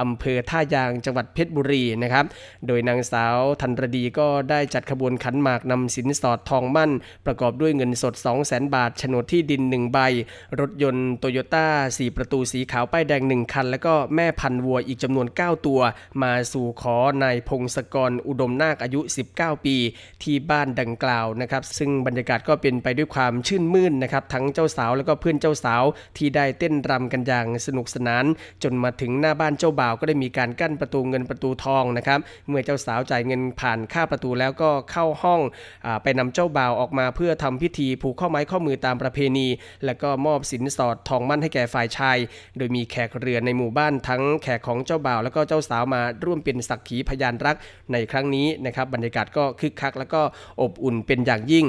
อำเภอท่ายางจังหวัดเพชรบุรีนะครับ โดยนางสาวธันรดีก็ได้จัดขบวนขันหมากนำสินสอดทองมั่น ประกอบด้วยเงินสด 200,000 บาทโฉนดที่ดิน 1 ใบ รถยนต์โตโยต้า4ประตูสีขาวป้ายแดง 1 คัน แล้วก็แม่พันวัวอีกจำนวน 9 ตัว มาสู่ขอนายพงศกรอุดมนาคอายุ 19 ปี ที่บ้านดังกล่าวนะครับ ซึ่งบรรยากาศก็เป็นไปด้วยความชื่นมื่นนะครับ ทั้งเจ้าสาวแล้วก็เพื่อนเจ้าสาวที่ได้เต้นรำกันอย่างสนุกสนาน จนมาถึงหน้าบ้านเจ้าบ่าวก็ได้มีการกั้นประตูเงินประตูทองนะครับเมื่อเจ้าสาวจ่ายเงินผ่านค่าประตูแล้วก็เข้าห้องอไปนำเจ้าบ่าวออกมาเพื่อทำพิธีผูกข้อไม้ข้อมือตามประเพณี แล้วก็มอบสินสอดทองมั่นให้แก่ฝ่ายชาย โดยมีแขกเรือในหมู่บ้านทั้งแขกของเจ้าบ่าว แล้วก็เจ้าสาวมาร่วมเป็นสักขีพยานรักในครั้งนี้นะครับบรรยากาศก็คึกคัก แล้วก็อบอุ่นเป็นอย่างยิ่ง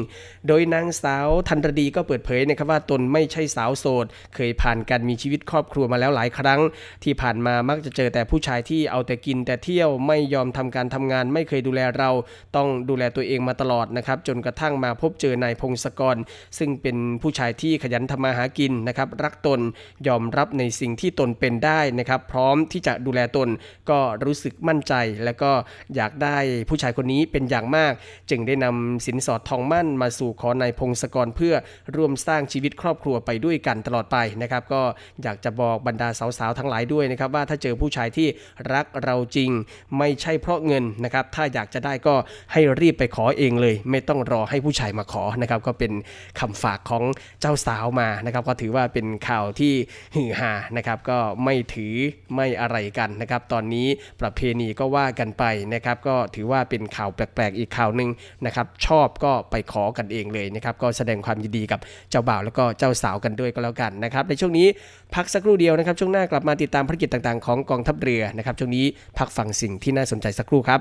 โดยนางสาวธันรดีก็เปิดเผยนะครับว่าตนไม่ใช่สาวโสดเคยผ่านการมีชีวิตครอบครัวมาแล้วหลายครั้ง ที่ผ่านมามักจะเจอแต่ผู้ชายที่เอาแต่กินแต่เที่ยวไม่ยอมทำการทำงานไม่เคยดูแลเรา ต้องดูแลตัวเองมาตลอดนะครับ จนกระทั่งมาพบเจอนายพงศกร ซึ่งเป็นผู้ชายที่ขยันทำมาหากินนะครับ รักตนยอมรับในสิ่งที่ตนเป็นได้นะครับ พร้อมที่จะดูแลตนก็รู้สึกมั่นใจ และก็อยากได้ผู้ชายคนนี้เป็นอย่างมาก จึงได้นำสินสอดทองมั่นมาสู่ขอนายพงศกรเพื่อร่วมสร้างชีวิตครอบครัวไปด้วยกันตลอดไปนะครับก็อยากจะบอกบรรดาสาวๆทั้งหลายด้วยนะครับว่าถ้าเจอผู้ชายที่รักเราจริง ไม่ใช่เพราะเงินนะครับถ้าอยากจะได้ก็ให้รีบไปขอเองเลย ไม่ต้องรอให้ผู้ชายมาขอนะครับก็เป็นคำฝากของเจ้าสาวมานะครับก็ถือว่าเป็นข่าวที่หือฮานะครับก็ไม่ถือไม่อะไรกันนะครับตอนนี้ประเพณีก็ว่ากันไปนะครับก็ถือว่าเป็นข่าวแปลกๆอีกข่าวหนึ่งนะครับชอบก็ไปขอกันเองเลยนะครับก็แสดงความยินดีกับเจ้าบ่าวแล้วก็เจ้าสาวกันด้วยก็แล้วกันนะครับในช่วงนี้พักสักครู่เดียวนะครับ ช่วงหน้ากลับมาติดตามภารกิจต่างๆ ของกองทัพเรือนะครับ ช่วงนี้พักฟังสิ่งที่น่าสนใจสักครู่ครับ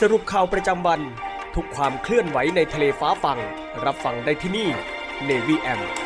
สรุปข่าวประจำวัน ทุกความเคลื่อนไหวในทะเลฟ้าฟัง รับฟังได้ที่นี่ Navy M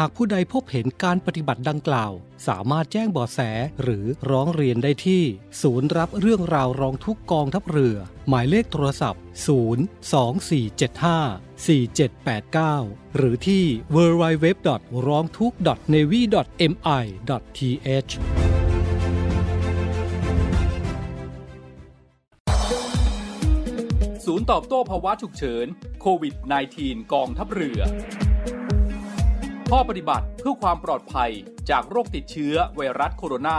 หากผู้ใดพบเห็นการปฏิบัติดังกล่าว สามารถแจ้งเบาะแสหรือร้องเรียนได้ที่ ศูนย์รับเรื่องราวร้องทุกกองทัพเรือ หมายเลขโทรศัพท์ 02475 4789 หรือที่ www. ร้องทุก navy mi th ศูนย์ตอบโต้ภาวะฉุกเฉินโควิด -19 กองทัพเรือ ข้อปฏิบัติเพื่อความปลอดภัยจากโรคติดเชื้อไวรัสโคโรนา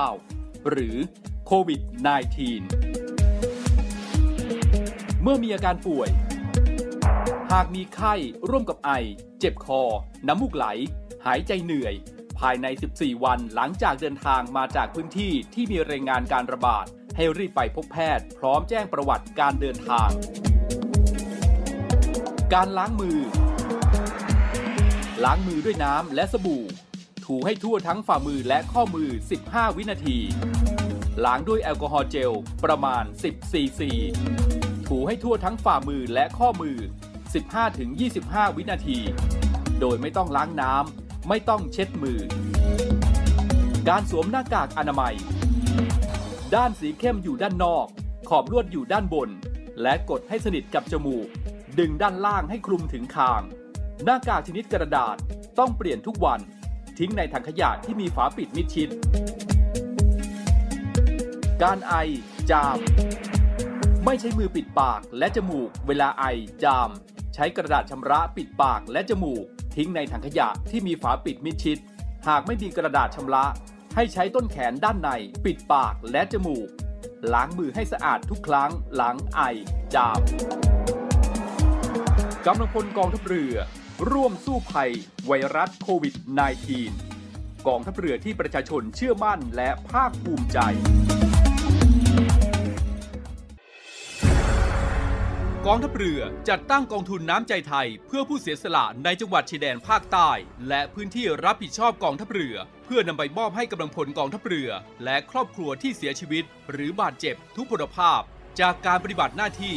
2019 หรือโควิด -19 เมื่อมีอาการป่วย หากมีไข้ร่วมกับไอ เจ็บคอ น้ำมูกไหล หายใจเหนื่อย ภายใน 14 วันหลังจากเดินทางมาจากพื้นที่ที่มีรายงานการระบาด ให้รีบไปพบแพทย์ พร้อมแจ้งประวัติการเดินทาง การล้างมือ ล้างมือด้วยน้ำและสบู่ ถูให้ทั่วทั้งฝ่ามือและข้อมือ 15 วินาที ล้างด้วยแอลกอฮอล์เจลประมาณ 10 ซีซี ถูให้ทั่วทั้งฝ่ามือและข้อมือ 15-25 วินาที โดยไม่ต้องล้างน้ำไม่ต้องเช็ดมือ การสวมหน้ากากอนามัย ด้านสีเข้มอยู่ด้านนอก ขอบลวดอยู่ด้านบน และกดให้สนิทกับจมูก ดึงด้านล่างให้คลุมถึงคาง หน้ากากชนิดกระดาษต้องเปลี่ยนทุกวัน ทิ้งในถังขยะที่มีฝาปิดมิดชิด การไอ จาม ไม่ใช้มือปิดปากและจมูก เวลาไอ จาม ใช้กระดาษชำระปิดปากและจมูก ทิ้งในถังขยะที่มีฝาปิดมิดชิด หากไม่มีกระดาษชำระ ให้ใช้ต้นแขนด้านใน ปิดปากและจมูก ล้างมือให้สะอาดทุกครั้งหลังไอ จามกำลังพลกองทัพเรือ ร่วมสู้ภัย ไวรัสโควิด -19 กองทัพเรือที่ประชาชนเชื่อมั่นและภาคภูมิใจ กองทัพเรือจัดตั้งกองทุนน้ำใจไทย เพื่อผู้เสียสละในจังหวัดชายแดนภาคใต้ และพื้นที่รับผิดชอบกองทัพเรือ เพื่อนำไปมอบให้กำลังพลกองทัพเรือ และครอบครัวที่เสียชีวิต หรือบาดเจ็บทุกพลภาพ จากการปฏิบัติหน้าที่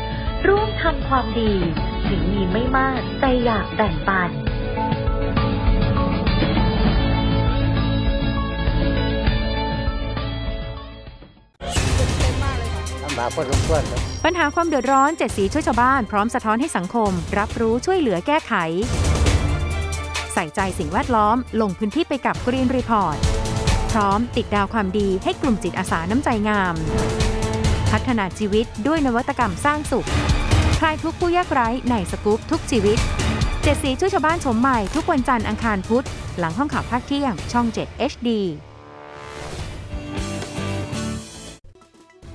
ร่วมทำความดี ถึงมีไม่มาก แต่อยากแบ่งปันขพอสมควรปัญหาความเดือดร้อนเจ็ดสีช่วยชาวบ้านพร้อมสะท้อนให้สังคม รับรู้ช่วยเหลือแก้ไข ใส่ใจสิ่งแวดล้อม ลงพื้นที่ไปกับ Green Report พร้อมติดดาวความดีให้กลุ่มจิตอาสาน้ำใจงาม พัฒนาชีวิตด้วยนวัตกรรมสร้างสุข คลายทุกข์ผู้ยากไร้ในสกู๊ปทุกชีวิตเจ็ดสีช่วยชาวบ้านชมใหม่ทุกวันจันทร์อังคารพุธ หลังห้องข่าวภาคเที่ยง ช่อง 7 HD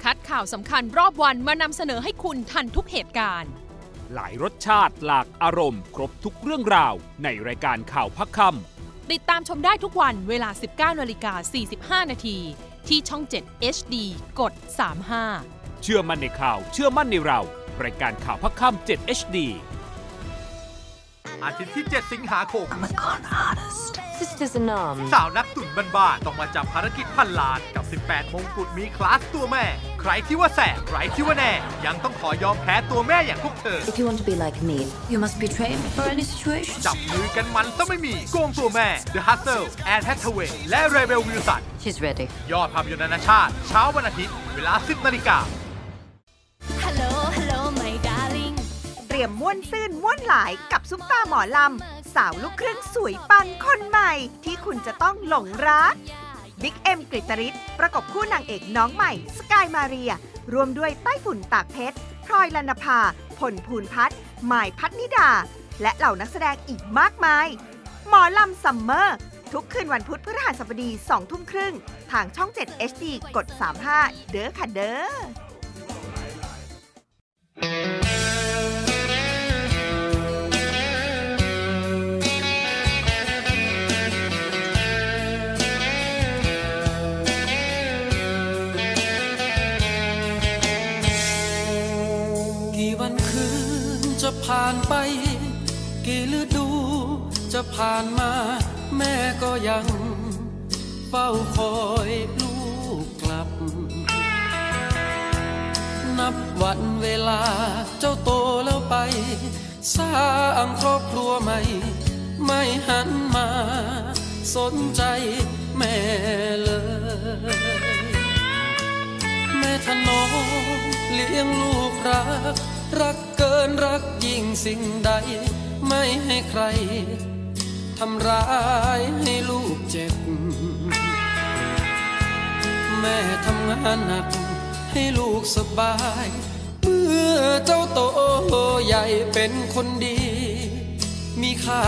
คัดข่าวสำคัญรอบวันมานำเสนอให้คุณทันทุกเหตุการณ์ หลายรสชาติหลากอารมณ์ ครบทุกเรื่องราว ในรายการข่าวพักคำติดตามชมได้ทุกวันเวลา 19นาฬิกา45 นาที ที่ช่อง 7 HD กด 35 เชื่อมั่นในข่าวเชื่อมั่นในเรา รายการข่าวพักคำ7 HD อาทิตย์ที่ 7 สิงหาคม I'm a con artist. Sisters and arms. สาวนักตุ่นบ้านๆต้องมาจับภารกิจพันล้านกับ 18 มงกุฎมีคลาสตัวแม่ ใครที่ว่าแสบใครที่ว่าแน่ ยังต้องขอยอมแพ้ตัวแม่อย่างพวกเธอ If you want to be like me, you must be trained for any situation. จับมือกันมันซะไม่มีโกงตัวแม่ The Hustle แอนแฮทธาเวย์และ Rebel Wilson She's ready. ยอดภาพยนตร์นานาชาติ เช้าวันอาทิตย์ เวลา 10นาฬิกา เตรียมม่วนซื่นม่วนหลายกับซุปตาร์หมอลำ สาวลูกครึ่งสวยปังคนใหม่ ที่คุณจะต้องหลงรักบิ๊กเอ็มกฤตริศประกบคู่นางเอกน้องใหม่ สกายมาเรีย ร่วมด้วยไต้ฝุ่นตากเพชรพลอยลนภาผลภูนพัฒน์หมายพัฒนิดา และเหล่านักแสดงอีกมากมาย หมอลำซัมเมอร์ ทุกคืนวันพุธพฤหัสบดี2ทุ่มครึ่ง ทางช่อง 7 HD กด 35 เด้อค่ะเด้อ ผ่านไป กี่ฤดูจะผ่านมา แม่ก็ยังเฝ้าคอยลูกกลับ นับวันเวลาเจ้าโตแล้วไป สร้างครอบครัวใหม่ ไม่หันมา สนใจแม่เลย แม่ถนอมเลี้ยงลูกรัก รักเกินรักยิ่งสิ่งใด ไม่ให้ใครทำร้ายให้ลูกเจ็บ แม่ทำงานหนักให้ลูกสบาย เมื่อเจ้าโตใหญ่เป็นคนดี มีค่า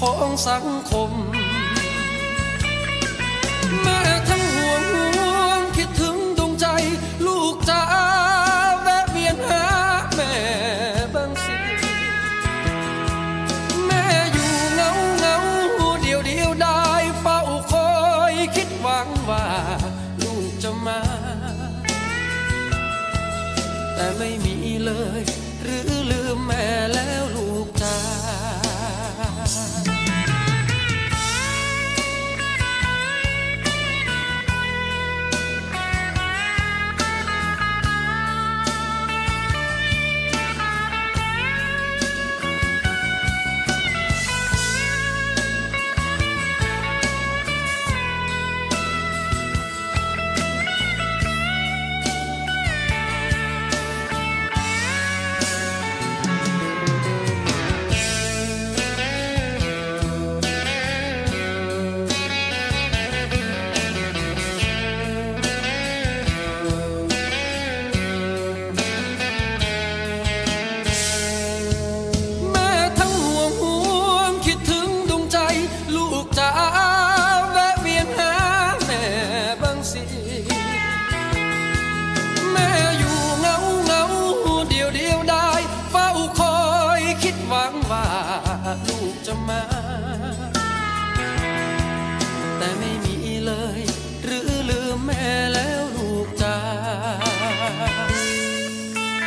ของสังคม แม่ทั้ง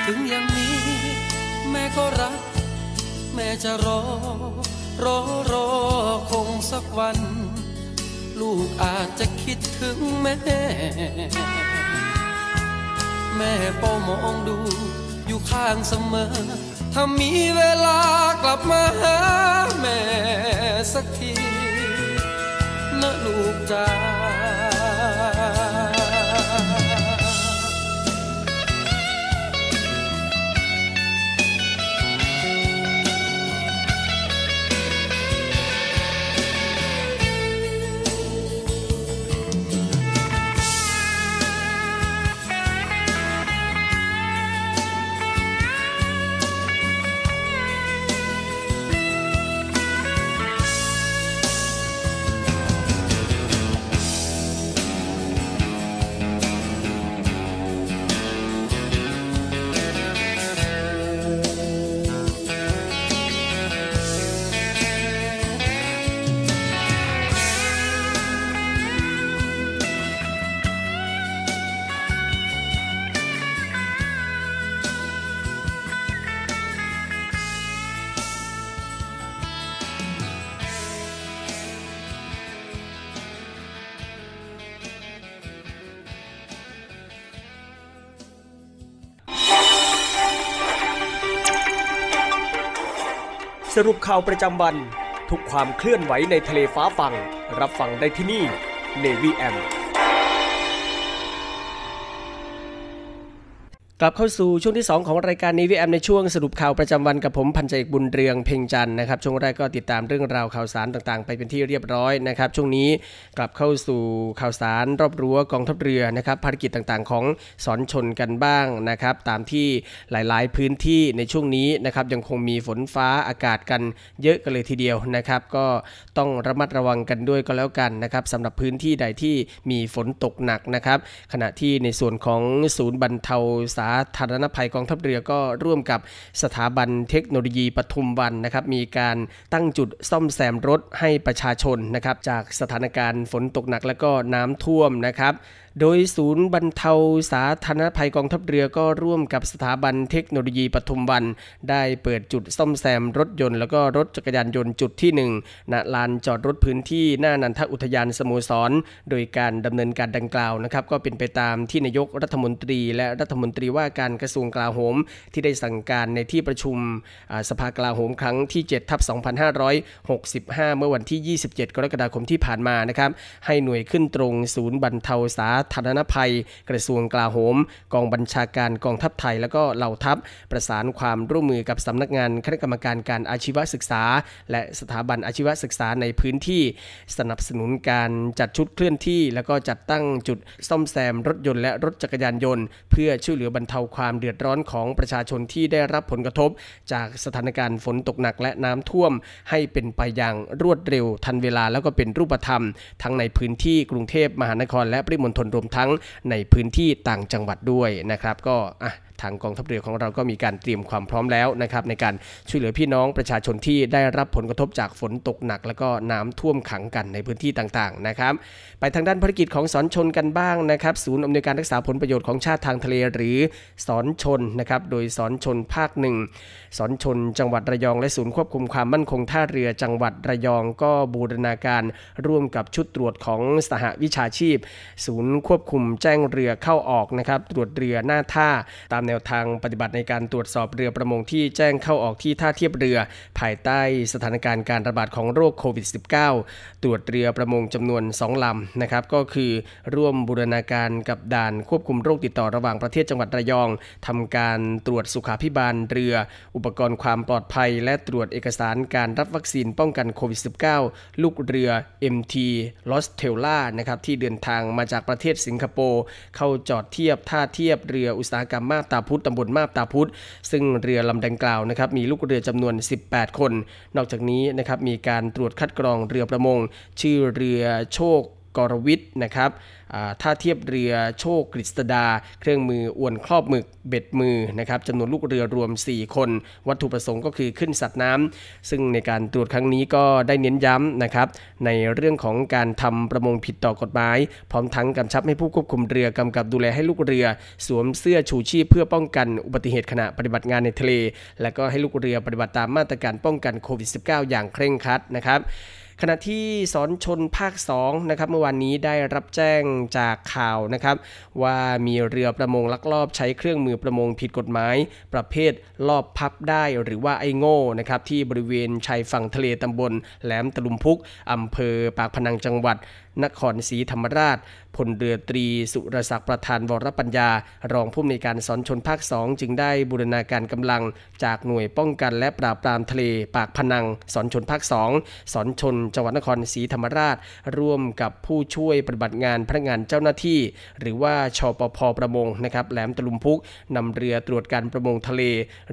ถึงอย่างนี้ แม่ก็รัก แม่จะรอ รอรอคงสักวัน ลูกอาจจะคิดถึงแม่ แม่เฝ้ามองดู อยู่ข้างเสมอ ถ้ามีเวลากลับมาหาแม่สักทีนะลูกจ้า สรุปข่าวประจำวัน ทุกความเคลื่อนไหวในทะเลฟ้าฟังรับฟังได้ที่นี่ Navy M กลับเข้าสู่ช่วงที่ 2 ของรายการนี้วีแอมในช่วงสรุปข่าวประจำวันกับผมพันเอกบุญเรืองเพ่งจันนะครับช่วงแรกก็ติดตามเรื่องราวข่าวสารต่างๆ ไปเป็นที่เรียบร้อยนะครับช่วงนี้กลับเข้าสู่ข่าวสารรอบรั้วกองทัพเรือนะครับภารกิจต่างๆ ของสอนชนกันบ้างนะครับตามที่หลายๆพื้นที่ในช่วงนี้นะครับยังคงมีฝนฟ้าอากาศกันเยอะกันเลยทีเดียวนะครับก็ต้องระมัดระวังกันด้วยก็แล้วกันนะครับสำหรับพื้นที่ใดที่มีฝนตกหนักนะครับขณะที่ในส่วนของศูนย์บรรเทาสาธารณภัยกองทัพเรือก็ร่วมกับสถาบันเทคโนโลยีปทุมวันนะครับมีการตั้งจุดซ่อมแซมรถให้ประชาชนนะครับจากสถานการณ์ฝนตกหนักและก็น้ำท่วมนะครับ โดยศูนย์บรรเทาสาธารณภัยกองทัพเรือก็ร่วมกับสถาบันเทคโนโลยีปทุมวัน ได้เปิดจุดซ่อมแซมรถยนต์แล้วก็รถจักรยานยนต์จุดที่ 1 ณลานจอดรถพื้นที่หน้านันทอุทยานสโมสร โดยการดำเนินการดังกล่าวนะครับก็เป็นไปตามที่นายกรัฐมนตรี และรัฐมนตรีว่าการกระทรวงกลาโหม ที่ได้สั่งการในที่ประชุมสภากลาโหมครั้งที่7ทับ2565 เมื่อวันที่ 27 กรกฎาคมที่ผ่านมานะครับให้หน่วยขึ้นตรงศูนย์บรรเทาสาธารณภัย กระทรวงกลาโหม กองบัญชาการกองทัพไทย แล้วก็เหล่าทัพ ประสานความร่วมมือกับสำนักงานคณะกรรมการการอาชีวศึกษา และสถาบันอาชีวศึกษาในพื้นที่ สนับสนุนการจัดชุดเคลื่อนที่ แล้วก็จัดตั้งจุดซ่อมแซมรถยนต์และรถจักรยานยนต์ เพื่อช่วยเหลือบรรเทาความเดือดร้อนของประชาชนที่ได้รับผลกระทบ จากสถานการณ์ฝนตกหนักและน้ำท่วม ให้เป็นไปอย่างรวดเร็วทันเวลาแล้วก็เป็นรูปธรรม ทั้งในพื้นที่กรุงเทพมหานครและปริมณฑลรวมทั้งในพื้นที่ต่างจังหวัดด้วยนะครับก็อะทางกองทัพเรือของเราก็มีการเตรียมความพร้อมแล้วนะครับในการช่วยเหลือพี่น้องประชาชนที่ได้รับผลกระทบจากฝนตกหนัก แล้วก็น้ำท่วมขังกันในพื้นที่ต่างๆนะครับไปทางด้านภารกิจของสอนชนกันบ้างนะครับ ศูนย์อำนวยการรักษาผลประโยชน์ของชาติทางทะเลหรือสอนชนนะครับโดยสอนชนภาคหนึ่งสอนชนจังหวัดระยองและศูนย์ควบคุมความมั่นคงท่าเรือจังหวัดระยองก็บูรณาการร่วมกับชุดตรวจของสหวิชาชีพ ศูนย์ควบคุมแจ้งเรือเข้าออกนะครับตรวจเรือหน้าท่า ตามแนวทางปฏิบัติในการตรวจสอบเรือประมงที่แจ้งเข้าออกที่ท่าเทียบเรือ ภายใต้สถานการณ์การระบาดของโรคโควิด -19 ตรวจเรือประมงจำนวน 2 ลำนะครับก็คือร่วมบูรณาการกับด่านควบคุมโรคติดต่อระหว่างประเทศจังหวัดระยองทำการตรวจสุขาพิบาลเรือ อุปกรณ์ความปลอดภัย และตรวจเอกสารการรับวัคซีนป้องกันโควิด -19 ลูกเรือ MT Lost t e l a นะครับที่เดินทางมาจากประเทศสิงคโปร์เข้าจอดเทียบท่าเทียบเรืออุตสาหกรรมมาบตาพุธตำบลมาบตาพุธซึ่งเรือลำดังกล่าวนะครับมีลูกเรือจำนวน 18 คน นอกจากนี้นะครับมีการตรวจคัดกรองเรือประมง ชื่อเรือโชค กรวิทย์นะครับท่าเทียบเรือโชคกฤษดา เครื่องมืออวนครอบหมึกเบ็ดมือนะครับจำนวนลูกเรือรวม 4 คน วัตถุประสงค์ก็คือขึ้นสัตว์น้ำซึ่งในการตรวจครั้งนี้ก็ได้เน้นย้ำนะครับในเรื่องของการทำประมงผิดต่อกฎหมาย พร้อมทั้งกำชับให้ผู้ควบคุมเรือกำกับดูแลให้ลูกเรือ สวมเสื้อชูชีพเพื่อป้องกันอุบัติเหตุขณะปฏิบัติงานในทะเล และก็ให้ลูกเรือปฏิบัติตามมาตรการป้องกันโควิด -19 อย่างเคร่งครัดนะครับ ขณะที่สอนชนภาค2นะครับเมื่อวานนี้ได้รับแจ้งจากข่าวนะครับว่ามีเรือประมงลักลอบใช้เครื่องมือประมงผิดกฎหมาย ประเภทลอบพับได้หรือว่าไอโง่นะครับที่บริเวณชายฝั่งทะเลตำบลแหลมตะลุมพุกอำเภอปากพนังจังหวัด นครศรีธรรมราชพลเรือตรี สุรศักดิ์ประธานวรปัญญา รองผู้อำนวยการสอนชนภาค2จึงได้บูรณาการกำลัง จากหน่วยป้องกันและปราบปรามทะเล ปากพนัง สอนชนภาค2สอนชนจังหวัดนครศรีธรรมราช ร่วมกับผู้ช่วยปฏิบัติงานพนักงานเจ้าหน้าที่ หรือว่าชปพประมงนะครับแหลมตะลุมพุกนำเรือตรวจการประมงทะเล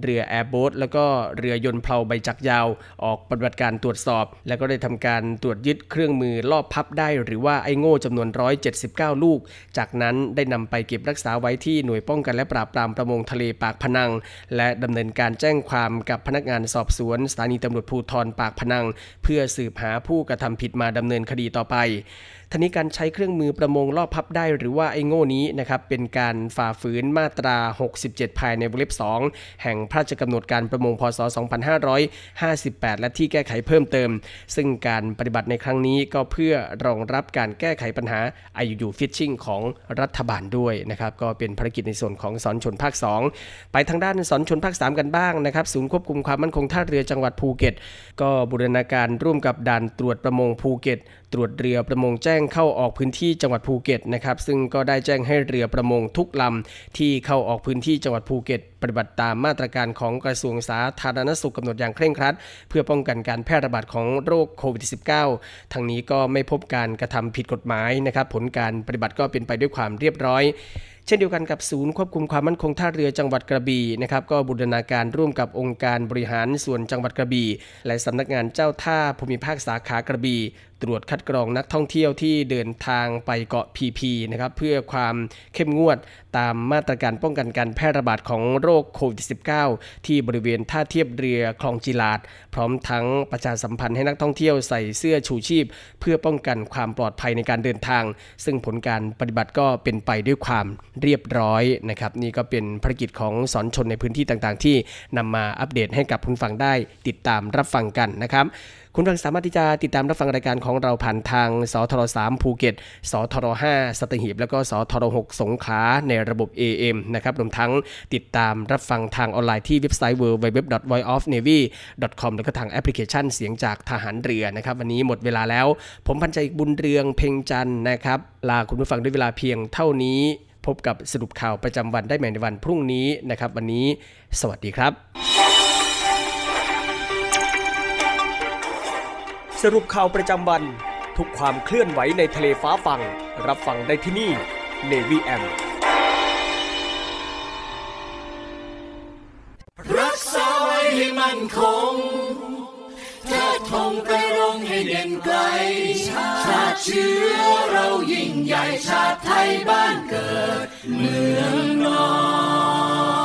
เรือแอร์โบ๊ทแล้วก็เรือยนต์เพลาใบจักรยาว ออกปฏิบัติการตรวจสอบ แล้วก็ได้ทำการตรวจยึดเครื่องมือลอบพับได้หรือว่าไอโง่จำนวน 179 ลูก จากนั้นได้นำไปเก็บรักษาไว้ที่หน่วยป้องกันและปราบปรามประมงทะเลปากพนัง และดำเนินการแจ้งความกับพนักงานสอบสวนสถานีตำรวจภูธรปากพนัง เพื่อสืบหาผู้กระทำผิดมาดำเนินคดีต่อไป ทนี้การใช้เครื่องมือประมงลอบพับได้หรือว่าไอ้โง่นี้นะครับเป็นการฝ่าฝืนมาตรา 67 ภายในวงเล็บ 2 แห่งพระราชกำหนดการประมงพศ 2558 และที่แก้ไขเพิ่มเติม ซึ่งการปฏิบัติในครั้งนี้ก็เพื่อรองรับการแก้ไขปัญหา IUU Fishing ของรัฐบาลด้วยนะครับก็เป็นภารกิจในส่วนของศรชลภาค 2 ไปทางด้านศรชลภาค 3 กันบ้างนะครับศูนย์ควบคุมความมั่นคงท่าเรือจังหวัดภูเก็ต ก็บูรณาการร่วมกับด่านตรวจประมงภูเก็ต ตรวจเรือประมงแจ้งเข้าออกพื้นที่จังหวัดภูเก็ตนะครับ ซึ่งก็ได้แจ้งให้เรือประมงทุกลำที่เข้าออกพื้นที่จังหวัดภูเก็ต ปฏิบัติตามมาตรการของกระทรวงสาธารณสุขกำหนดอย่างเคร่งครัด เพื่อป้องกันการแพร่ระบาดของโรคโควิด -19 ทางนี้ก็ไม่พบการกระทำผิดกฎหมายนะครับ ผลการปฏิบัติก็เป็นไปด้วยความเรียบร้อยเช่นเดียวกันกับศูนย์ควบคุมความมั่นคงท่าเรือจังหวัดกระบี่นะครับก็บูรณาการร่วมกับองค์การบริหารส่วนจังหวัดกระบี่และสำนักงานเจ้าท่าภูมิภาคสาขากระบี่ ตรวจคัดกรองนักท่องเที่ยวที่เดินทางไปเกาะพีพีนะครับเพื่อความเข้มงวดตามมาตรการป้องกันการแพร่ระบาดของโรคโควิด -19 ที่บริเวณท่าเทียบเรือคลองจิลาด พร้อมทั้งประชาสัมพันธ์ให้นักท่องเที่ยวใส่เสื้อชูชีพ เพื่อป้องกันความปลอดภัยในการเดินทาง ซึ่งผลการปฏิบัติก็เป็นไปด้วยความเรียบร้อยนะครับนี่ก็เป็นภารกิจของสอนชนในพื้นที่ต่างๆ ที่นำมาอัปเดตให้กับคุณฟังได้ติดตามรับฟังกันนะครับ คุณฟังสามารถที่จะติดตามรับฟังรายการของเราผ่านทางสทร3ภูเก็ตสทร5สัตหีบ แล้วก็สทร6สงขลาในระบบ AM นะครับรวมทั้งติดตามรับฟังทางออนไลน์ที่เว็บไซต์ www.voiceofnavy.com แล้วก็ทางแอปพลิเคชันเสียงจากทหารเรือนะครับ วันนี้หมดเวลาแล้ว ผมพันใจบุญเรืองเพ่งจันนะครับ ลาคุณผู้ฟังด้วยเวลาเพียงเท่านี้ พบกับสรุปข่าวประจำวันได้ใหม่ในวันพรุ่งนี้นะครับ วันนี้ สวัสดีครับ สรุปข่าวประจำวัน ทุกความเคลื่อนไหวในทะเลฟ้าฟัง รับฟังได้ที่นี่ Navy M รักษาไว้ให้มั่นคงเทิดธงไปรงให้เด่นไกล ชาติเชื้อเรายิ่งใหญ่ชาติไทยบ้านเกิด เมืองนอน